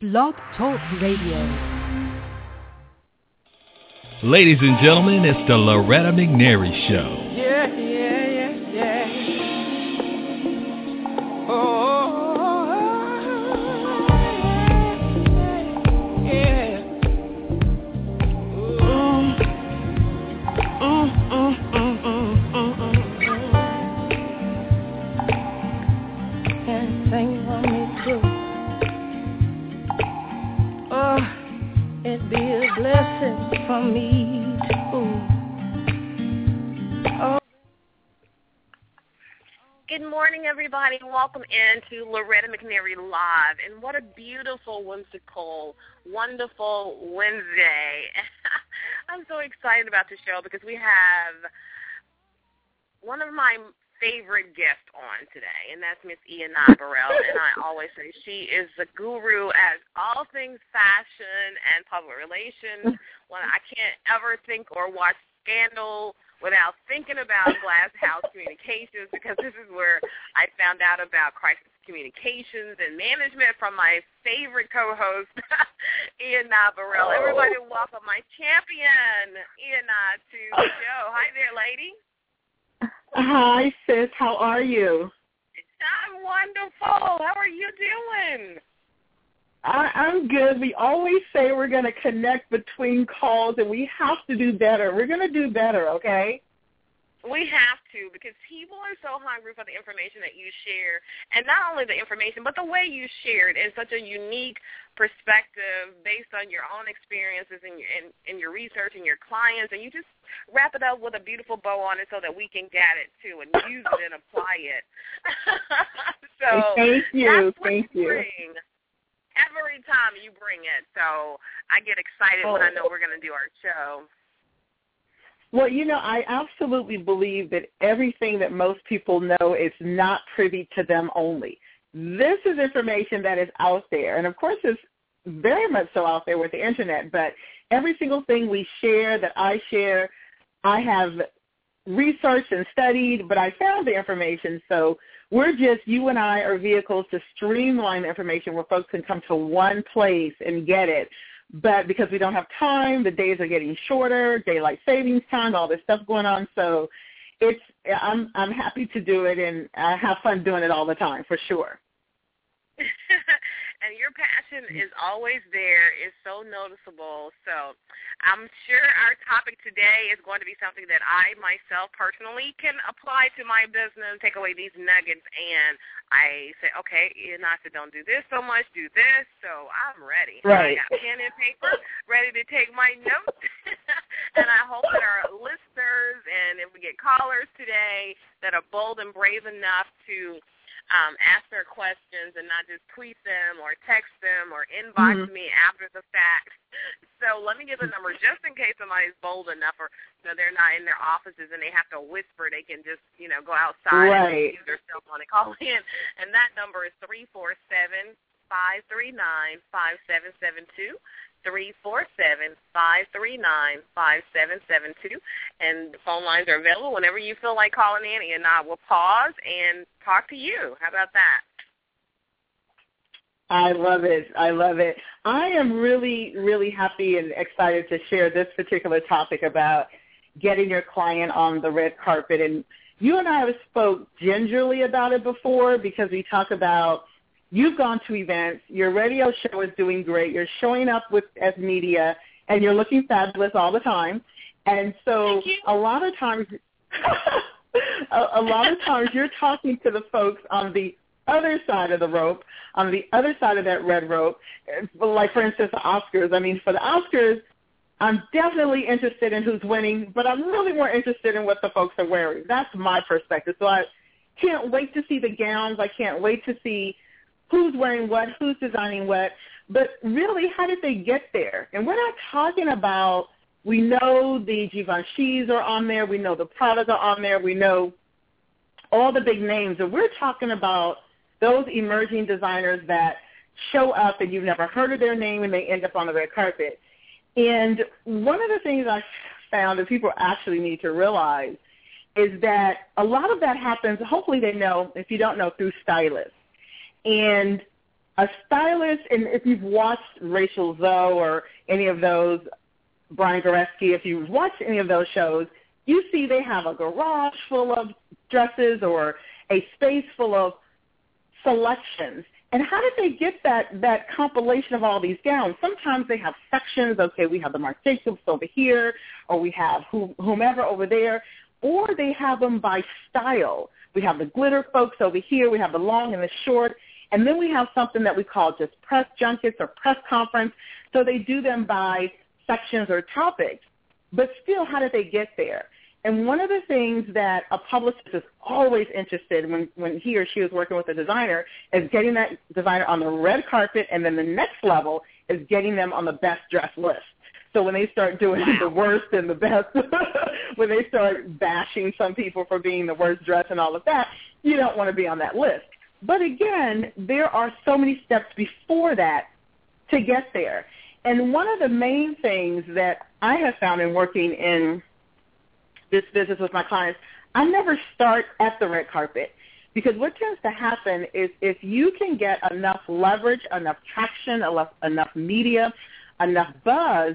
Blog Talk Radio. Ladies and gentlemen, it's the Loretta McNary Show. Everybody. Welcome into Loretta McNary Live. And what a beautiful, whimsical, wonderful Wednesday. I'm so excited about the show because we have one of my favorite guests on today, and that's Miss Y'Anad Burrell. and I always say she is the guru as all things fashion and public relations. When I can't ever think or watch Scandal without thinking about Glass House Communications because this is where I found out about crisis communications and management from my favorite co-host, Y'Anad Burrell. Everybody oh. welcome my champion, Y'Anad uh, to the show. Hi there, lady. Hi, sis. How are you? I'm wonderful. How are you doing? I, I'm good. We always say we're going to connect between calls, and we have to do better. We're going to do better, okay? We have to because people are so hungry for the information that you share, and not only the information, but the way you share it in such a unique perspective based on your own experiences and your, and, and your research and your clients, and you just wrap it up with a beautiful bow on it so that we can get it too and use it and apply it. so thank you, thank you. you. Bring. Every time you bring it, so I get excited when I know oh. we're going to do our show. Well, you know, I absolutely believe that everything that most people know is not privy to them only. This is information that is out there, and of course, it's very much so out there with the internet. But every single thing we share, that I share, I have researched and studied, but I found the information. So we're just, you and I are vehicles to streamline information where folks can come to one place and get it. But because we don't have time, the days are getting shorter, daylight savings time, all this stuff going on. So it's, I'm, I'm happy to do it and I have fun doing it all the time for sure. and your passion is always there. It's so noticeable. So I'm sure our topic today is going to be something that I myself personally can apply to my business, take away these nuggets, and I say, okay, you not to don't do this so much, do this. So I'm ready. Right. I got pen and paper, ready to take my notes. and I hope that our listeners and if we get callers today that are bold and brave enough to um, ask their questions and not just tweet them or text them or inbox Mhm. me after the fact. So let me give the number just in case somebody's bold enough or you know, they're not in their offices and they have to whisper. They can just you know go outside Right. and use their cell phone and call in. And that number is three four seven five three nine five seven seven two. Three four seven five three nine five seven seven two, and the phone lines are available whenever you feel like calling in. And I will pause and talk to you. How about that? I love it. I love it. I am really, really happy and excited to share this particular topic about getting your client on the red carpet. And you and I have spoke gingerly about it before because we talk about you've gone to events, your radio show is doing great, you're showing up with as media, and you're looking fabulous all the time. And so a lot of times, a, a lot of times you're talking to the folks on the other side of the rope, on the other side of that red rope, like for instance the Oscars. I mean, for the Oscars, I'm definitely interested in who's winning, but I'm really more interested in what the folks are wearing. That's my perspective. So I can't wait to see the gowns. I can't wait to see who's wearing what, who's designing what. But really, how did they get there? And we're not talking about, we know the Givenchy's are on there. We know the Pradas are on there. We know all the big names. And we're talking about those emerging designers that show up and you've never heard of their name and they end up on the red carpet. And one of the things I found that people actually need to realize is that a lot of that happens, hopefully they know, if you don't know, through stylists. And a stylist, and if you've watched Rachel Zoe or any of those, Brad Goreski, if you've watched any of those shows, you see they have a garage full of dresses or a space full of selections. And how did they get that that compilation of all these gowns? Sometimes they have sections. Okay, we have the Marc Jacobs over here, or we have whomever over there, or they have them by style. We have the glitter folks over here. We have the long and the short. And then we have something that we call just press junkets or press conference. So they do them by sections or topics. But still, how did they get there? And one of the things that a publicist is always interested in when, when he or she is working with a designer is getting that designer on the red carpet, and then the next level is getting them on the best dress list. So when they start doing wow. the worst and the best, when they start bashing some people for being the worst dressed and all of that, you don't want to be on that list. But again, there are so many steps before that to get there. And one of the main things that I have found in working in this business with my clients, I never start at the red carpet. Because what tends to happen is if you can get enough leverage, enough traction, enough, enough media, enough buzz,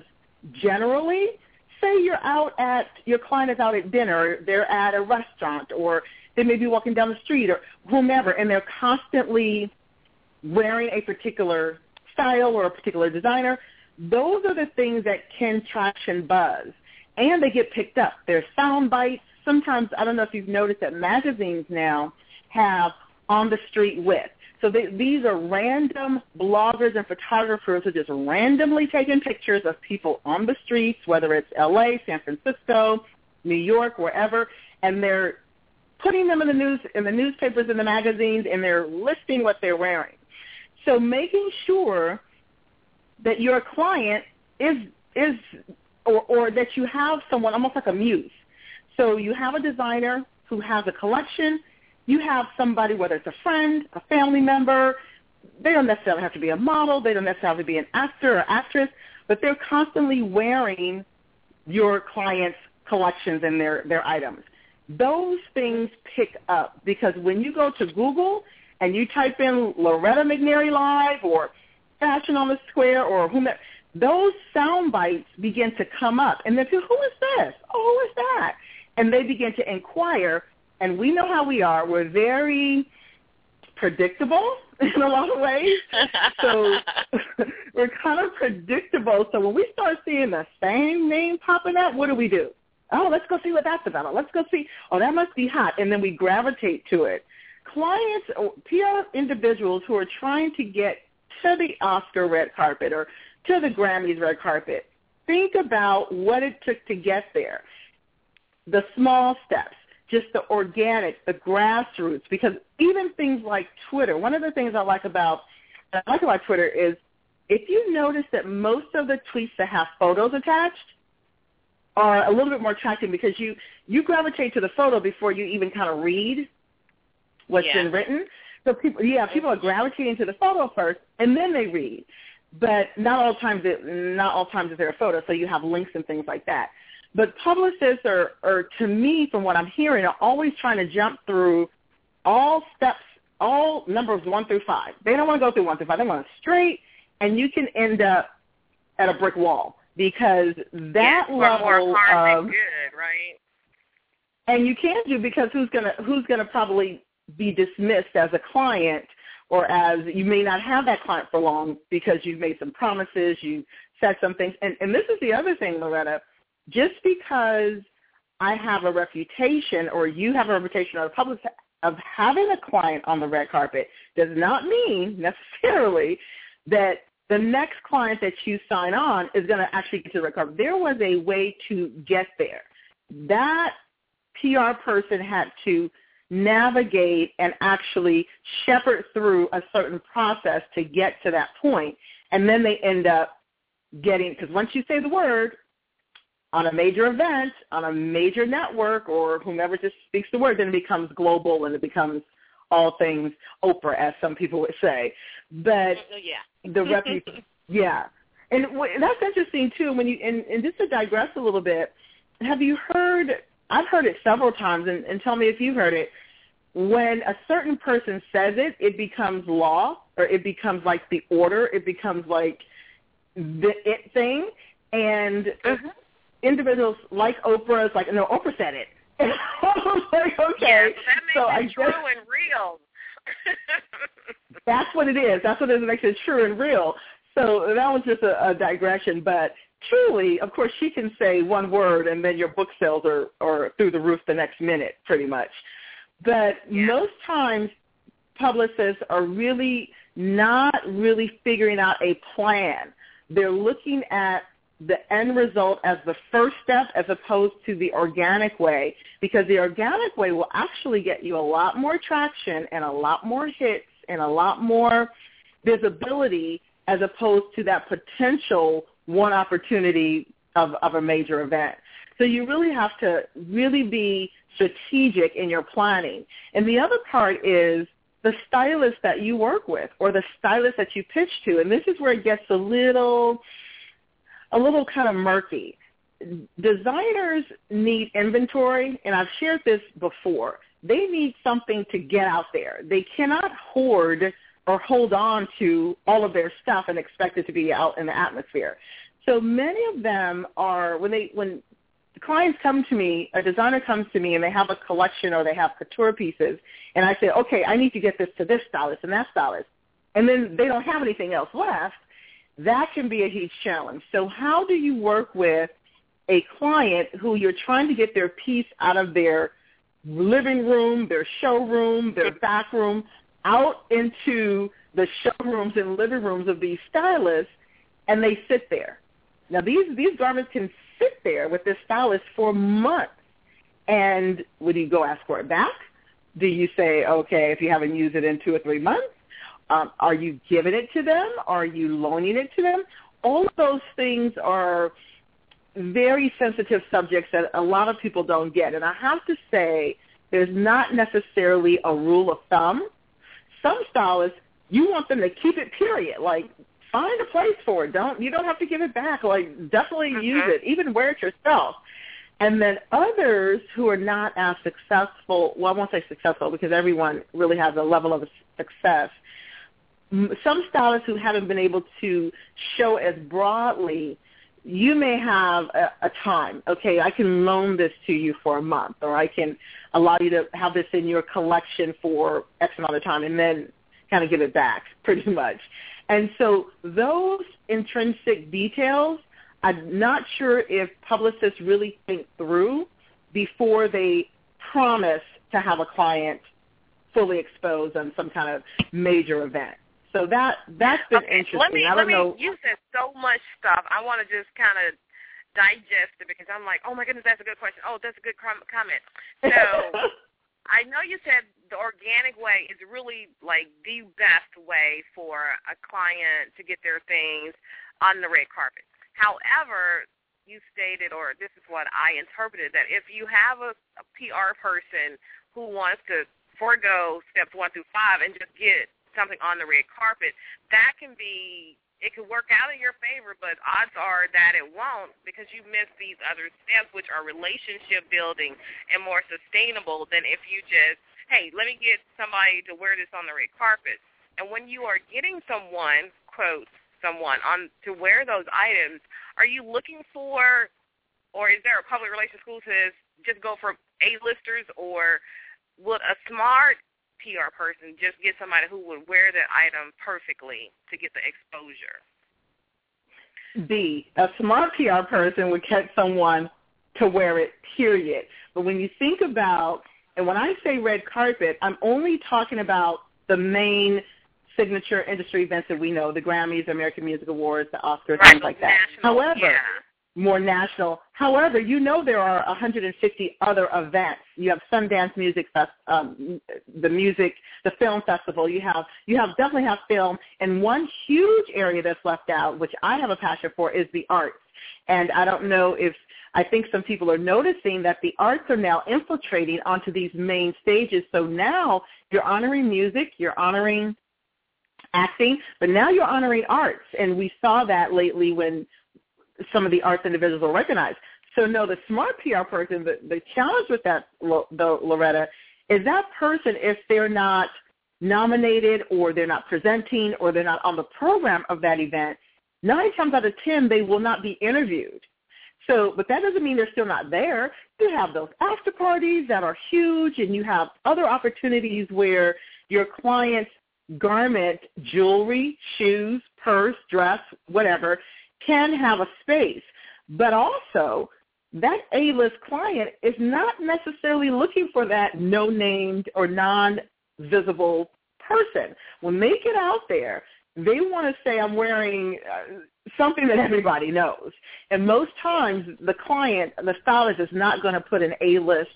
generally, say you're out at, your client is out at dinner, they're at a restaurant, or they may be walking down the street, or whomever, and they're constantly wearing a particular style or a particular designer, those are the things that can traction buzz. And they get picked up. There's sound bites. Sometimes, I don't know if you've noticed that magazines now have on the street with. So they, these are random bloggers and photographers who just randomly taking pictures of people on the streets, whether it's LA, San Francisco, New York, wherever, and they're putting them in the news in the newspapers and the magazines and they're listing what they're wearing. So making sure that your client is is or, or that you have someone almost like a muse. So you have a designer who has a collection. You have somebody, whether it's a friend, a family member. They don't necessarily have to be a model. They don't necessarily be an actor or actress, but they're constantly wearing your client's collections and their, their items. Those things pick up because when you go to Google and you type in Loretta McNary Live or Fashion on the Square or whomever, those sound bites begin to come up. And then, who is this? Oh, who is that? And they begin to inquire. And we know how we are. We're very predictable in a lot of ways. so we're kind of predictable. So when we start seeing the same name popping up, what do we do? Oh, let's go see what that's about. Let's go see. Oh, that must be hot. And then we gravitate to it. Clients, uh, PR individuals who are trying to get to the Oscar red carpet or to the Grammys red carpet. Think about what it took to get there. The small steps, just the organic, the grassroots, because even things like Twitter, one of the things I like about I like about Twitter is if you notice that most of the tweets that have photos attached are a little bit more attractive because you you gravitate to the photo before you even kind of read what's yeah. been written. So people, yeah, people are gravitating to the photo first, and then they read but not all times it, not all times is there a photo, so you have links and things like that. But publicists are, are, to me, from what I'm hearing, are always trying to jump through all steps, all numbers one through five. They don't want to go through one through five. They want to straight, and you can end up at a brick wall because that yeah, level of good, right? And you can't do because who's gonna who's gonna probably be dismissed as a client or as you may not have that client for long because you've made some promises, you said some things. And, and this is the other thing, Loretta. Just because I have a reputation or you have a reputation or a public of having a client on the red carpet does not mean necessarily that the next client that you sign on is going to actually get to the red carpet. There was a way to get there. That PR person had to navigate and actually shepherd through a certain process to get to that point. And then they end up getting, because once you say the word on a major event, on a major network, or whomever just speaks the word, then it becomes global and it becomes all things Oprah, as some people would say. But oh, yeah. the reputation, yeah. And that's interesting too. When you and, and just to digress a little bit, have you heard? I've heard it several times, and, and tell me if you've heard it when a certain person says it, it becomes law or it becomes like the order. It becomes like the it thing. And Mhm. Individuals like Oprah is like, no, Oprah said it. And I was like, okay. Yes, that makes so I it true guess and real. that's what it is. That's what it makes it true and real. So that was just a, a digression, but truly, of course, she can say one word and then your book sales are, are through the roof the next minute, pretty much. But Yeah. most times, publicists are really not really figuring out a plan. They're looking at the end result as the first step as opposed to the organic way because the organic way will actually get you a lot more traction and a lot more hits and a lot more visibility as opposed to that potential one opportunity of, of a major event. So you really have to really be strategic in your planning. And the other part is the stylist that you work with or the stylist that you pitch to. And this is where it gets a little a little kind of murky. Designers need inventory, and I've shared this before. They need something to get out there. They cannot hoard or hold on to all of their stuff and expect it to be out in the atmosphere. So many of them are when they when clients come to me, a designer comes to me and they have a collection or they have couture pieces, and I say, okay, I need to get this to this stylist and that stylist, and then they don't have anything else left. That can be a huge challenge. So how do you work with a client who you're trying to get their piece out of their living room, their showroom, their back room, out into the showrooms and living rooms of these stylists, and they sit there. Now these these garments can sit there with this stylist for months. And would you go ask for it back? Do you say, okay, if you haven't used it in two or three months? Um, are you giving it to them? Are you loaning it to them? All of those things are very sensitive subjects that a lot of people don't get. And I have to say, there's not necessarily a rule of thumb. Some stylists, you want them to keep it, period. Like, find a place for it. Don't you don't have to give it back. Like, definitely use Mhm. it. Even wear it yourself. And then others who are not as successful, well, I won't say successful because everyone really has a level of success. Some stylists who haven't been able to show as broadly, you may have a, a time. Okay, I can loan this to you for a month, or I can allow you to have this in your collection for X amount of time, and then kind of give it back, pretty much. And so those intrinsic details, I'm not sure if publicists really think through before they promise to have a client fully exposed on some kind of major event. So that that's been okay, interesting. Let me, I let don't me, know. you said so much stuff. I want to just kind of digest it because I'm like, oh my goodness, that's a good question. Oh, that's a good com- comment. So I know you said the organic way is really like the best way for a client to get their things on the red carpet. However, you stated, or this is what I interpreted, that if you have a, a PR person who wants to forego steps one through five and just get something on the red carpet, that can be it could work out in your favor, but odds are that it won't because you miss these other steps, which are relationship building and more sustainable than if you just, hey, let me get somebody to wear this on the red carpet. And when you are getting someone, quote, someone on to wear those items, are you looking for, or is there a public relations school says just go for A-listers, or would a smart PR person just get somebody who would wear that item perfectly to get the exposure? B, a smart PR person would get someone to wear it, period. But when you think about, and when I say red carpet, I'm only talking about the main signature industry events that we know, the Grammys, the American Music Awards, the Oscars, Right, things like that. national, However, yeah. More national. However, you know there are 150 other events. You have Sundance Music Fest, um, the music, the film festival. You have you have definitely have film, and one huge area that's left out, which I have a passion for, is the arts. And I don't know if I think some people are noticing that the arts are now infiltrating onto these main stages. So now you're honoring music, you're honoring acting, but now you're honoring arts. And we saw that lately when some of the arts individuals will recognize. So no, the smart PR person, the, the challenge with that, though, Loretta, is that person, if they're not nominated or they're not presenting or they're not on the program of that event, nine times out of ten they will not be interviewed. So, but that doesn't mean they're still not there. You have those after parties that are huge and you have other opportunities where your client's garment, jewelry, shoes, purse, dress, whatever, can have a space. But also, that A-list client is not necessarily looking for that no-named or non-visible person. When they get out there, they want to say, I'm wearing uh, something that everybody knows. And most times, the client, the stylist, is not going to put an A-list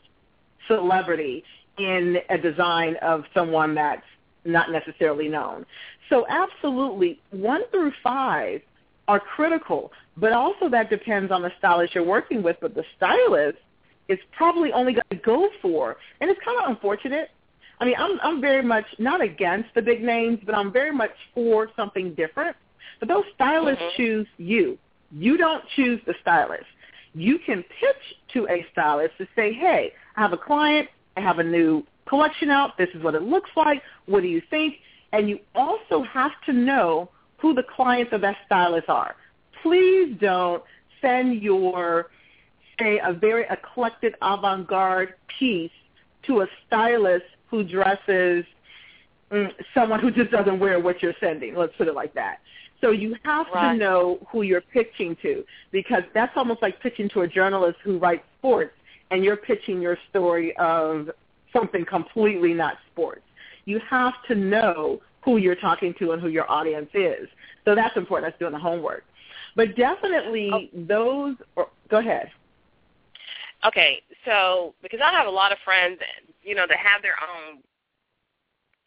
celebrity in a design of someone that's not necessarily known. So absolutely, one through five are critical, but also that depends on the stylist you're working with. But the stylist is probably only going to go for, and it's kind of unfortunate. I mean, I'm I'm very much not against the big names, but I'm very much for something different. But those stylists mm-hmm. choose you. You don't choose the stylist. You can pitch to a stylist to say, hey, I have a client. I have a new collection out. This is what it looks like. What do you think? And you also have to know who the clients of that stylist are. Please don't send your, say, a very eclectic avant-garde piece to a stylist who dresses mm, someone who just doesn't wear what you're sending. Let's put it like that. So you have right. to know who you're pitching to because that's almost like pitching to a journalist who writes sports and you're pitching your story of something completely not sports. You have to know who you're talking to and who your audience is. So that's important. That's doing the homework. But definitely oh. those. Or, go ahead. Okay, so because I have a lot of friends, you know, that have their own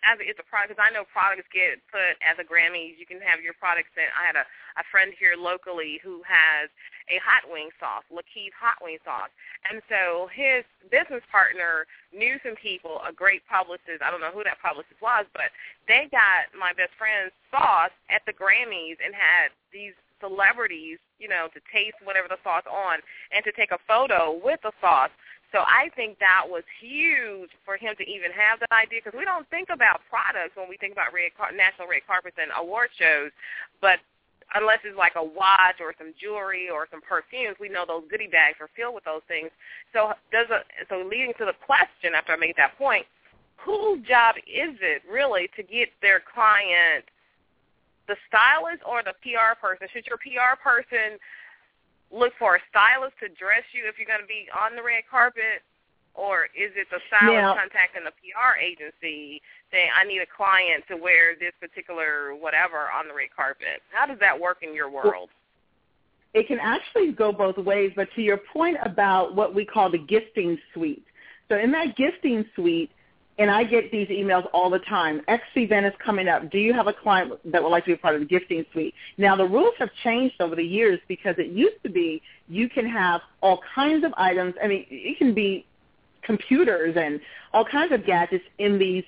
as it's a product, because I know products get put as a Grammys. You can have your products sent. I had a, a friend here locally who has a hot wing sauce, Lakeith hot wing sauce. And so his business partner knew some people, a great publicist. I don't know who that publicist was, but they got my best friend's sauce at the Grammys and had these celebrities, you know, to taste whatever the sauce on and to take a photo with the sauce. So I think that was huge for him to even have that idea because we don't think about products when we think about red car- national red carpets and award shows, but unless it's like a watch or some jewelry or some perfumes, we know those goodie bags are filled with those things. So does a, so leading to the question after I make that point, whose job is it really to get their client the stylist or the PR person? Should your PR person look for a stylist to dress you if you're going to be on the red carpet? Or is it the stylist now, contacting the PR agency saying, I need a client to wear this particular whatever on the red carpet? How does that work in your world? It can actually go both ways, but to your point about what we call the gifting suite. So in that gifting suite, and I get these emails all the time. X event is coming up. Do you have a client that would like to be part of the gifting suite? Now the rules have changed over the years because it used to be you can have all kinds of items. I mean, it can be computers and all kinds of gadgets in these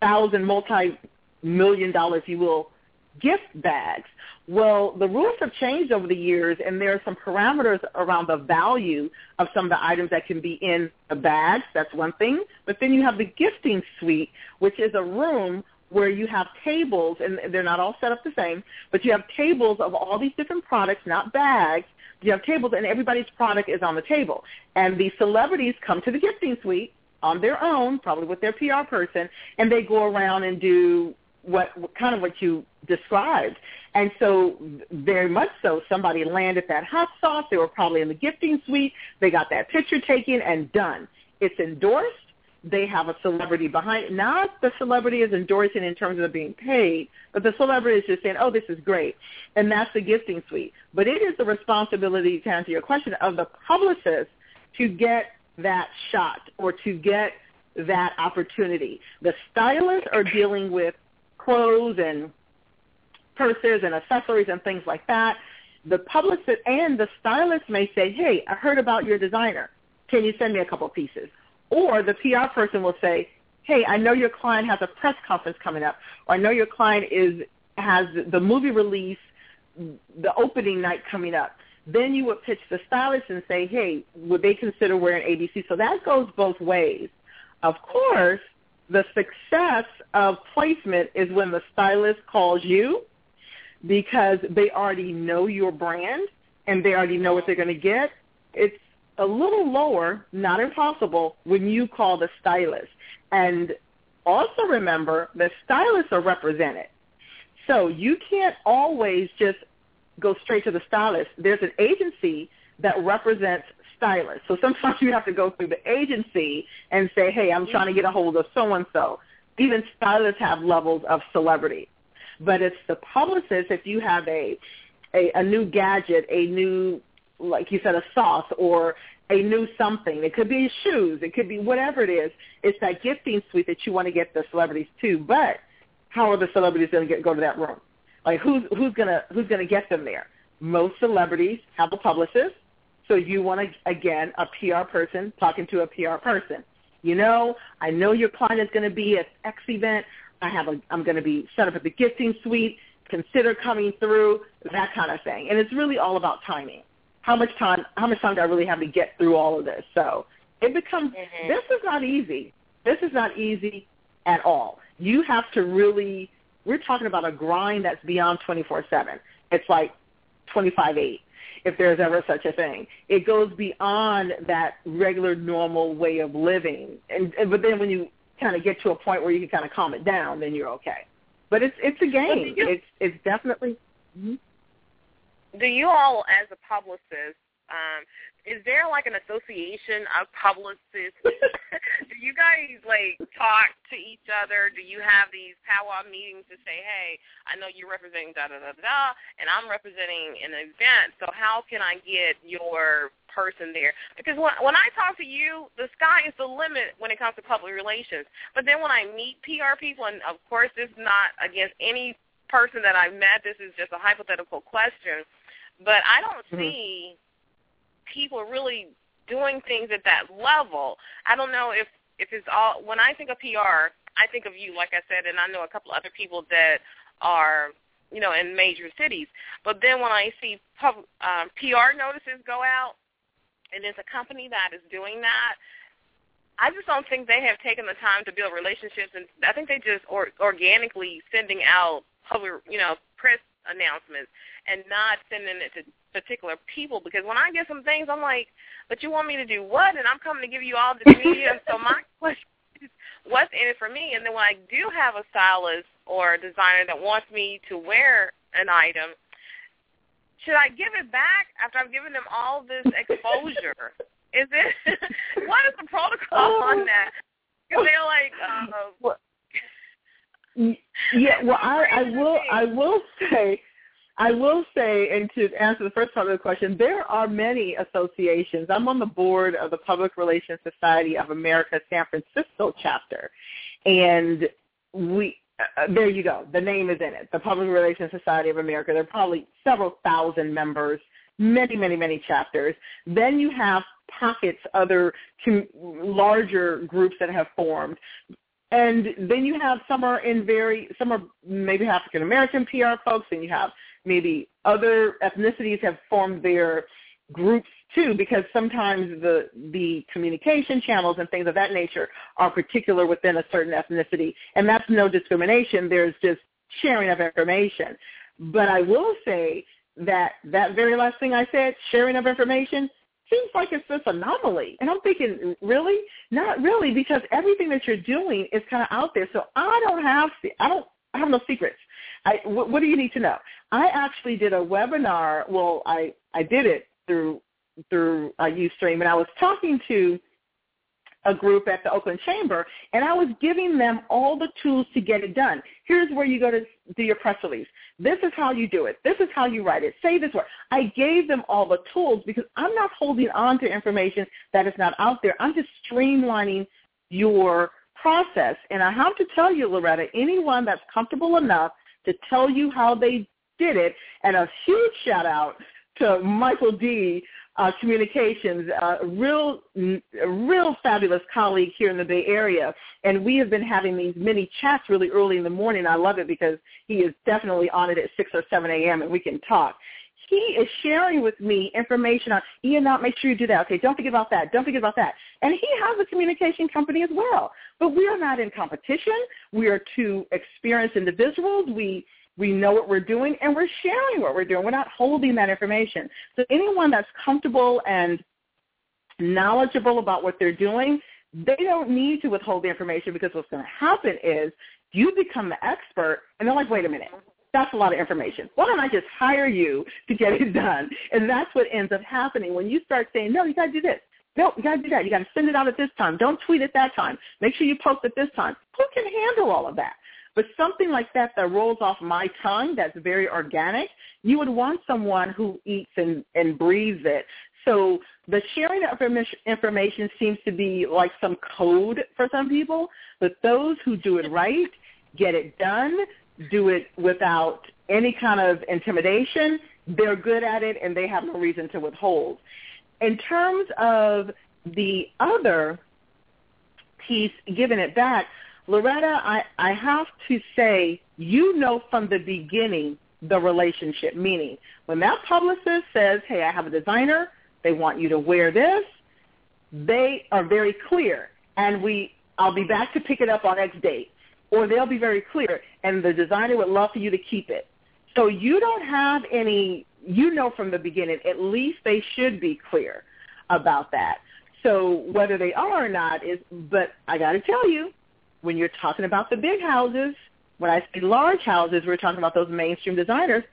thousand, multi-million dollar, if you will, gift bags. Well, the rules have changed over the years, and there are some parameters around the value of some of the items that can be in the bags. That's one thing. But then you have the gifting suite, which is a room where you have tables, and they're not all set up the same, but you have tables of all these different products, not bags. You have tables, and everybody's product is on the table. And the celebrities come to the gifting suite on their own, probably with their PR person, and they go around and do what kind of what you described. And so very much so, somebody landed that hot sauce. They were probably in the gifting suite. They got that picture taken and done. It's endorsed. They have a celebrity behind it. Not the celebrity is endorsing in terms of being paid, but the celebrity is just saying, oh, this is great. And that's the gifting suite. But it is the responsibility, to answer your question, of the publicist to get that shot or to get that opportunity. The stylists are dealing with clothes and purses and accessories and things like that. The publicist and the stylist may say, hey, I heard about your designer. Can you send me a couple pieces? Or the PR person will say, hey, I know your client has a press conference coming up, or I know your client is has the movie release, the opening night coming up. Then you would pitch the stylist and say, hey, would they consider wearing ABC? So that goes both ways. Of course, the success of placement is when the stylist calls you because they already know your brand and they already know what they're going to get. It's a little lower, not impossible, when you call the stylist. And also remember, the stylists are represented. So you can't always just go straight to the stylist. There's an agency that represents stylists. So sometimes you have to go through the agency and say, hey, I'm trying to get a mm-hmm. hold of so-and-so. Even stylists have levels of celebrity. But it's the publicist if you have a, a, a new gadget, a new, like you said, a sauce or a new something. It could be shoes. It could be whatever it is. It's that gifting suite that you want to get the celebrities to. But how are the celebrities going to get go to that room? Like who's who's gonna who's gonna get them there? Most celebrities have a publicist, so you want to again a PR person talking to a PR person. You know, I know your client is going to be at X event. I have a I'm going to be set up at the gifting suite. Consider coming through that kind of thing, and it's really all about timing. How much time? How much time do I really have to get through all of this? So it becomes mm-hmm. this is not easy. This is not easy at all. You have to really we're talking about a grind that's beyond 24/7. It's like 25/8 if there's ever such a thing. It goes beyond that regular normal way of living. And, and but then when you kind of get to a point where you can kind of calm it down, then you're okay. But it's it's a game. You, it's it's definitely. Mm-hmm. Do you all, as a publicist, um, is there like an association of publicists? do you guys like talk to each other? Do you have these powwow meetings to say, hey, I know you're representing da da da da, and I'm representing an event, so how can I get your person there? Because when when I talk to you, the sky is the limit when it comes to public relations. But then when I meet PR people, and of course this is not against any person that I've met, this is just a hypothetical question, but I don't mm-hmm. see people really doing things at that level. I don't know if if it's all when I think of PR, I think of you, like I said, and I know a couple other people that are you know in major cities. But then when I see pub, um, PR notices go out, and there's a company that is doing that. I just don't think they have taken the time to build relationships, and I think they just or, organically sending out public, you know, press announcements and not sending it to particular people because when I get some things, I'm like, but you want me to do what? And I'm coming to give you all this media. so my question is, what's in it for me? And then when I do have a stylist or a designer that wants me to wear an item, should I give it back after I've given them all this exposure? is it? what is the protocol on that? Because they're like, uh, yeah. Well, I, I will. I will say I will say, and to answer the first part of the question, there are many associations. I'm on the board of the Public Relations Society of America San Francisco chapter, and we uh, there you go. The name is in it. The Public Relations Society of America. There are probably several thousand members, many, many, many chapters. Then you have pockets, other com- larger groups that have formed. And then you have some are in very, some are maybe African American PR folks, and you have maybe other ethnicities have formed their groups too because sometimes the the communication channels and things of that nature are particular within a certain ethnicity. And that's no discrimination. There's just sharing of information. But i will say that that very last thing i said sharing of information seems like it's this anomaly and i'm thinking really not really because everything that you're doing is kind of out there so i don't have i don't I have no secrets. I, what, what do you need to know? I actually did a webinar. Well, I, I did it through through uh, Ustream, and I was talking to a group at the Oakland Chamber, and I was giving them all the tools to get it done. Here's where you go to do your press release. This is how you do it. This is how you write it. Say this word. I gave them all the tools because I'm not holding on to information that is not out there. I'm just streamlining your process. And I have to tell you, Loretta, anyone that's comfortable enough to tell you how they did it, and a huge shout out to Michael D. Uh, Communications, uh, real, a real fabulous colleague here in the Bay Area, and we have been having these mini chats really early in the morning. I love it because he is definitely on it at six or seven a.m. and we can talk. he is sharing with me information on, Y'Anad, not make sure you do that. Okay, don't forget about that. Don't forget about that. And he has a communication company as well. But we are not in competition. We are two experienced individuals. We we know what we're doing, and we're sharing what we're doing. We're not holding that information. So anyone that's comfortable and knowledgeable about what they're doing, they don't need to withhold the information because what's going to happen is you become the expert, and they're like, wait a minute, that's a lot of information. Why don't I just hire you to get it done? And that's what ends up happening when you start saying, no, you got to do this. No, you got to do that. You got to send it out at this time. Don't tweet at that time. Make sure you post at this time. Who can handle all of that? But something like that that rolls off my tongue that's very organic, you would want someone who eats and, and breathes it. So the sharing of information seems to be like some code for some people, but those who do it right, get it done, do it without any kind of intimidation, they're good at it and they have no reason to withhold. In terms of the other piece, giving it back, Loretta, I, I have to say, you know from the beginning the relationship, meaning when that publicist says, hey, I have a designer, they want you to wear this, they are very clear. And we, I'll be back to pick it up on X date. Or they'll be very clear, and the designer would love for you to keep it. So you don't have any, you know from the beginning, at least they should be clear about that. So whether they are or not is, but I got to tell you, when you're talking about the big houses, when I say large houses, we're talking about those mainstream designers,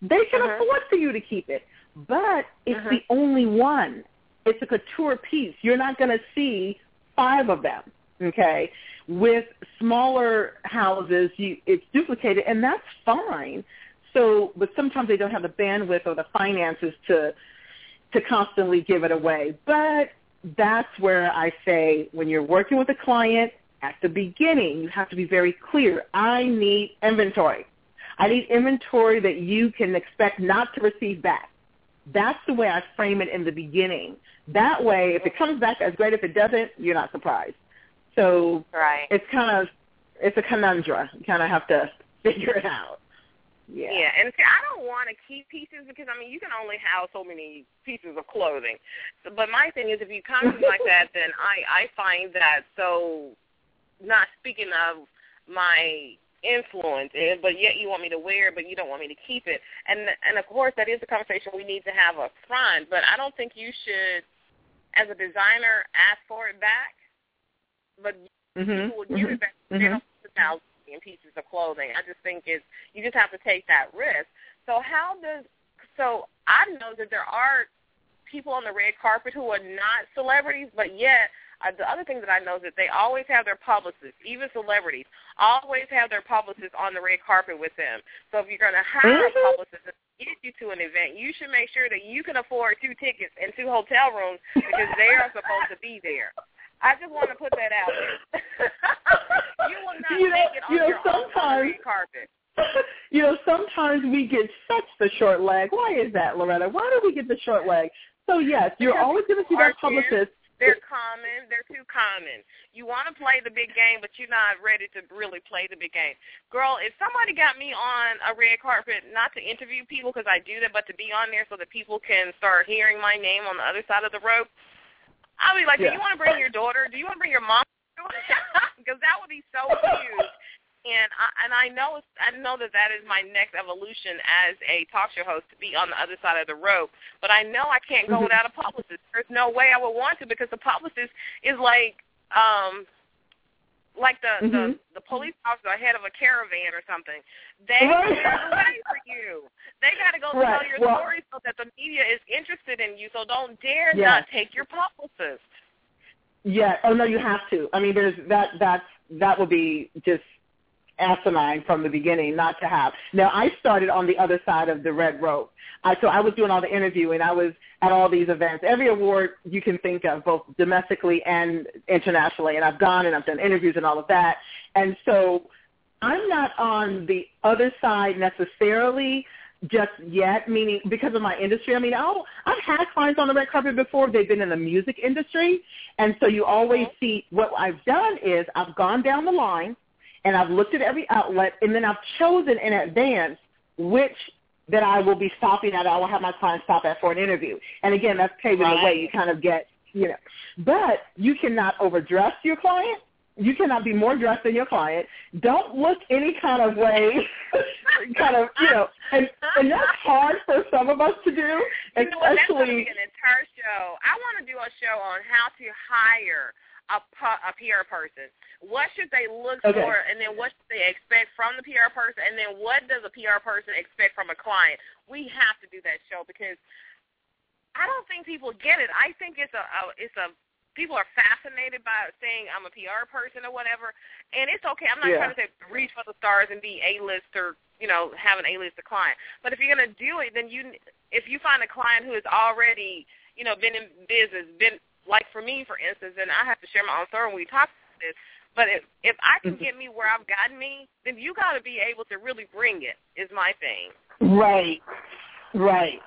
they can uh-huh. afford for you to keep it. But it's uh-huh. the only one. It's a couture piece. You're not going to see five of them, okay? With smaller houses, you, it's duplicated, and that's fine. So, but sometimes they don't have the bandwidth or the finances to to constantly give it away. But that's where I say when you're working with a client, at the beginning, you have to be very clear. I need inventory. I need inventory that you can expect not to receive back. That's the way I frame it in the beginning. That way, if it comes back, as great. If it doesn't, you're not surprised. So right. it's kind of it's a conundrum. You kind of have to figure it out. Yeah. Yeah, and see, I don't want to keep pieces because I mean you can only have so many pieces of clothing. So, but my thing is, if you come to me like that, then I I find that so not speaking of my influence but yet you want me to wear it, but you don't want me to keep it. And and of course that is a conversation we need to have up front. But I don't think you should, as a designer, ask for it back. But mm-hmm. people would give mm-hmm. it back. They mm-hmm. don't put out in pieces of clothing. I just think it's you just have to take that risk. So how does so I know that there are people on the red carpet who are not celebrities, but yet uh, the other thing that I know is that they always have their publicists, even celebrities, always have their publicists on the red carpet with them. So if you're going to hire mm-hmm. a publicist to get you to an event, you should make sure that you can afford two tickets and two hotel rooms because they are supposed to be there. I just want to put that out there. you will not you know, make it on you know, your own on the red carpet. you know, sometimes we get such the short leg. Why is that, Loretta? Why do we get the short leg? So yes, you're because always going to see that publicist they're common. They're too common. You want to play the big game, but you're not ready to really play the big game. Girl, if somebody got me on a red carpet, not to interview people because I do that, but to be on there so that people can start hearing my name on the other side of the rope, I'll be like, yeah. do you want to bring your daughter? Do you want to bring your mom? Because that would be so huge and I, and I know I know that that is my next evolution as a talk show host to be on the other side of the rope. But I know I can't go mm-hmm. without a publicist. There's no way I would want to because the publicist is like um like the mm-hmm. the the police officer ahead of a caravan or something. They right. way for you. They got to go right. tell your well, story so that the media is interested in you. So don't dare not take your publicist. Yeah. Oh no, you have to. I mean, there's that. That's that would be just asinine from the beginning not to have. Now I started on the other side of the red rope. I, so I was doing all the interviewing. I was at all these events, every award you can think of, both domestically and internationally. And I've gone and I've done interviews and all of that. And so I'm not on the other side necessarily just yet, meaning because of my industry. I mean, I'll, I've had clients on the red carpet before. They've been in the music industry. And so you always uh-huh. see what I've done is I've gone down the line and I've looked at every outlet, and then I've chosen in advance which that I will be stopping at. I will have my clients stop at for an interview. And again, that's paving right. the way. You kind of get, you know, but you cannot overdress your client. You cannot be more dressed than your client. Don't look any kind of way, kind of, you know, and and that's hard for some of us to do, you especially. Know what, that's going to be an entire show. I want to do a show on how to hire a, a PR person. What should they look okay. for, and then what should they expect from the PR person, and then what does a PR person expect from a client? We have to do that show because I don't think people get it. I think it's a, a it's a people are fascinated by saying I'm a PR person or whatever, and it's okay. I'm not yeah. trying to say reach for the stars and be a list or you know have an a list of client. But if you're gonna do it, then you if you find a client who has already you know been in business, been like for me, for instance, and I have to share my own story when we talk about this. But if if I can mm-hmm. get me where I've gotten me, then you got to be able to really bring it. Is my thing. Right, right.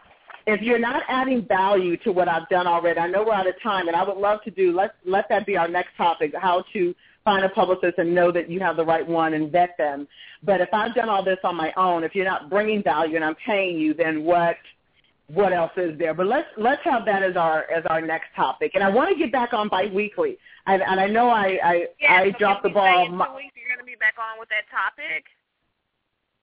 If you're not adding value to what I've done already, I know we're out of time, and I would love to do. Let let that be our next topic: how to find a publicist and know that you have the right one and vet them. But if I've done all this on my own, if you're not bringing value and I'm paying you, then what? What else is there? But let's let's have that as our as our next topic. And I want to get back on biweekly. And, and I know I I, yeah, I so dropped the ball. Two weeks, you're going to be back on with that topic.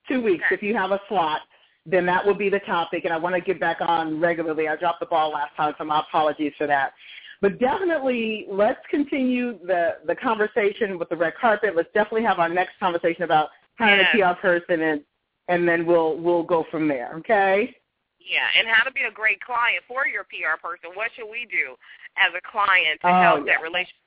Two weeks, okay. if you have a slot, then that will be the topic. And I want to get back on regularly. I dropped the ball last time, so my apologies for that. But definitely, let's continue the the conversation with the red carpet. Let's definitely have our next conversation about hiring yes. a PR person, and and then we'll we'll go from there. Okay. Yeah, and how to be a great client for your PR person. What should we do as a client to oh, help yeah. that relationship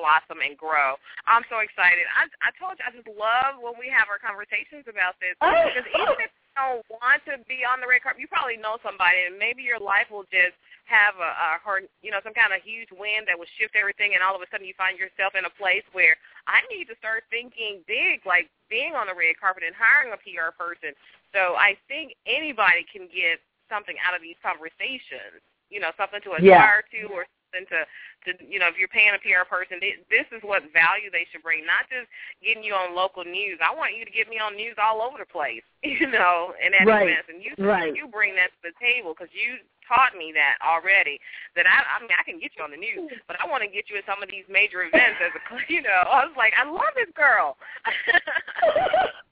blossom and grow? I'm so excited. I, I told you I just love when we have our conversations about this oh, because even if you don't want to be on the red carpet, you probably know somebody, and maybe your life will just have a, a her, you know, some kind of huge wind that will shift everything, and all of a sudden you find yourself in a place where I need to start thinking big, like being on the red carpet and hiring a PR person. So I think anybody can get something out of these conversations. You know, something to aspire yeah. to, or something to, to you know, if you're paying a PR person, this is what value they should bring. Not just getting you on local news. I want you to get me on news all over the place. You know, and that right. events, and you right. you bring that to the table because you taught me that already. That I, I mean, I can get you on the news, but I want to get you at some of these major events as a, you know. I was like, I love this girl.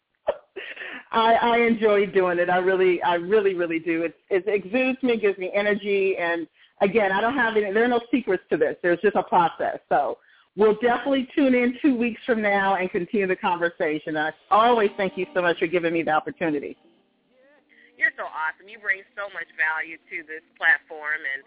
I, I enjoy doing it. I really, I really, really do. It, it exudes me, gives me energy, and again, I don't have any. There are no secrets to this. There's just a process. So we'll definitely tune in two weeks from now and continue the conversation. I always thank you so much for giving me the opportunity. You're so awesome. You bring so much value to this platform, and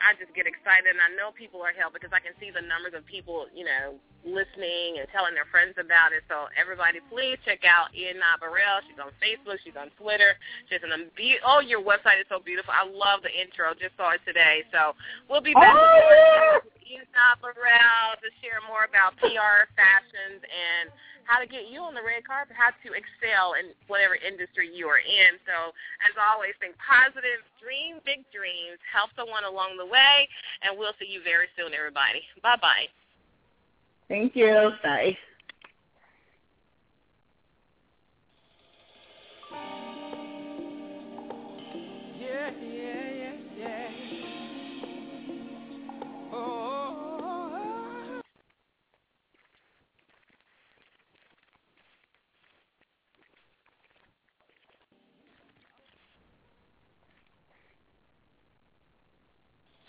I just get excited, and I know people are helped because I can see the numbers of people, you know, listening and telling their friends about it. So everybody, please check out Y'Anad Burrell. She's on Facebook. She's on Twitter. She's an be- oh, your website is so beautiful. I love the intro. Just saw it today. So we'll be back oh, Y'Anad Burrell to share more about PR, fashions, and how to get you on the red carpet, how to excel in whatever industry you are in. So as always, think positive, dream big dreams, help someone along the way, and we'll see you very soon, everybody. Bye-bye. Thank you. Bye.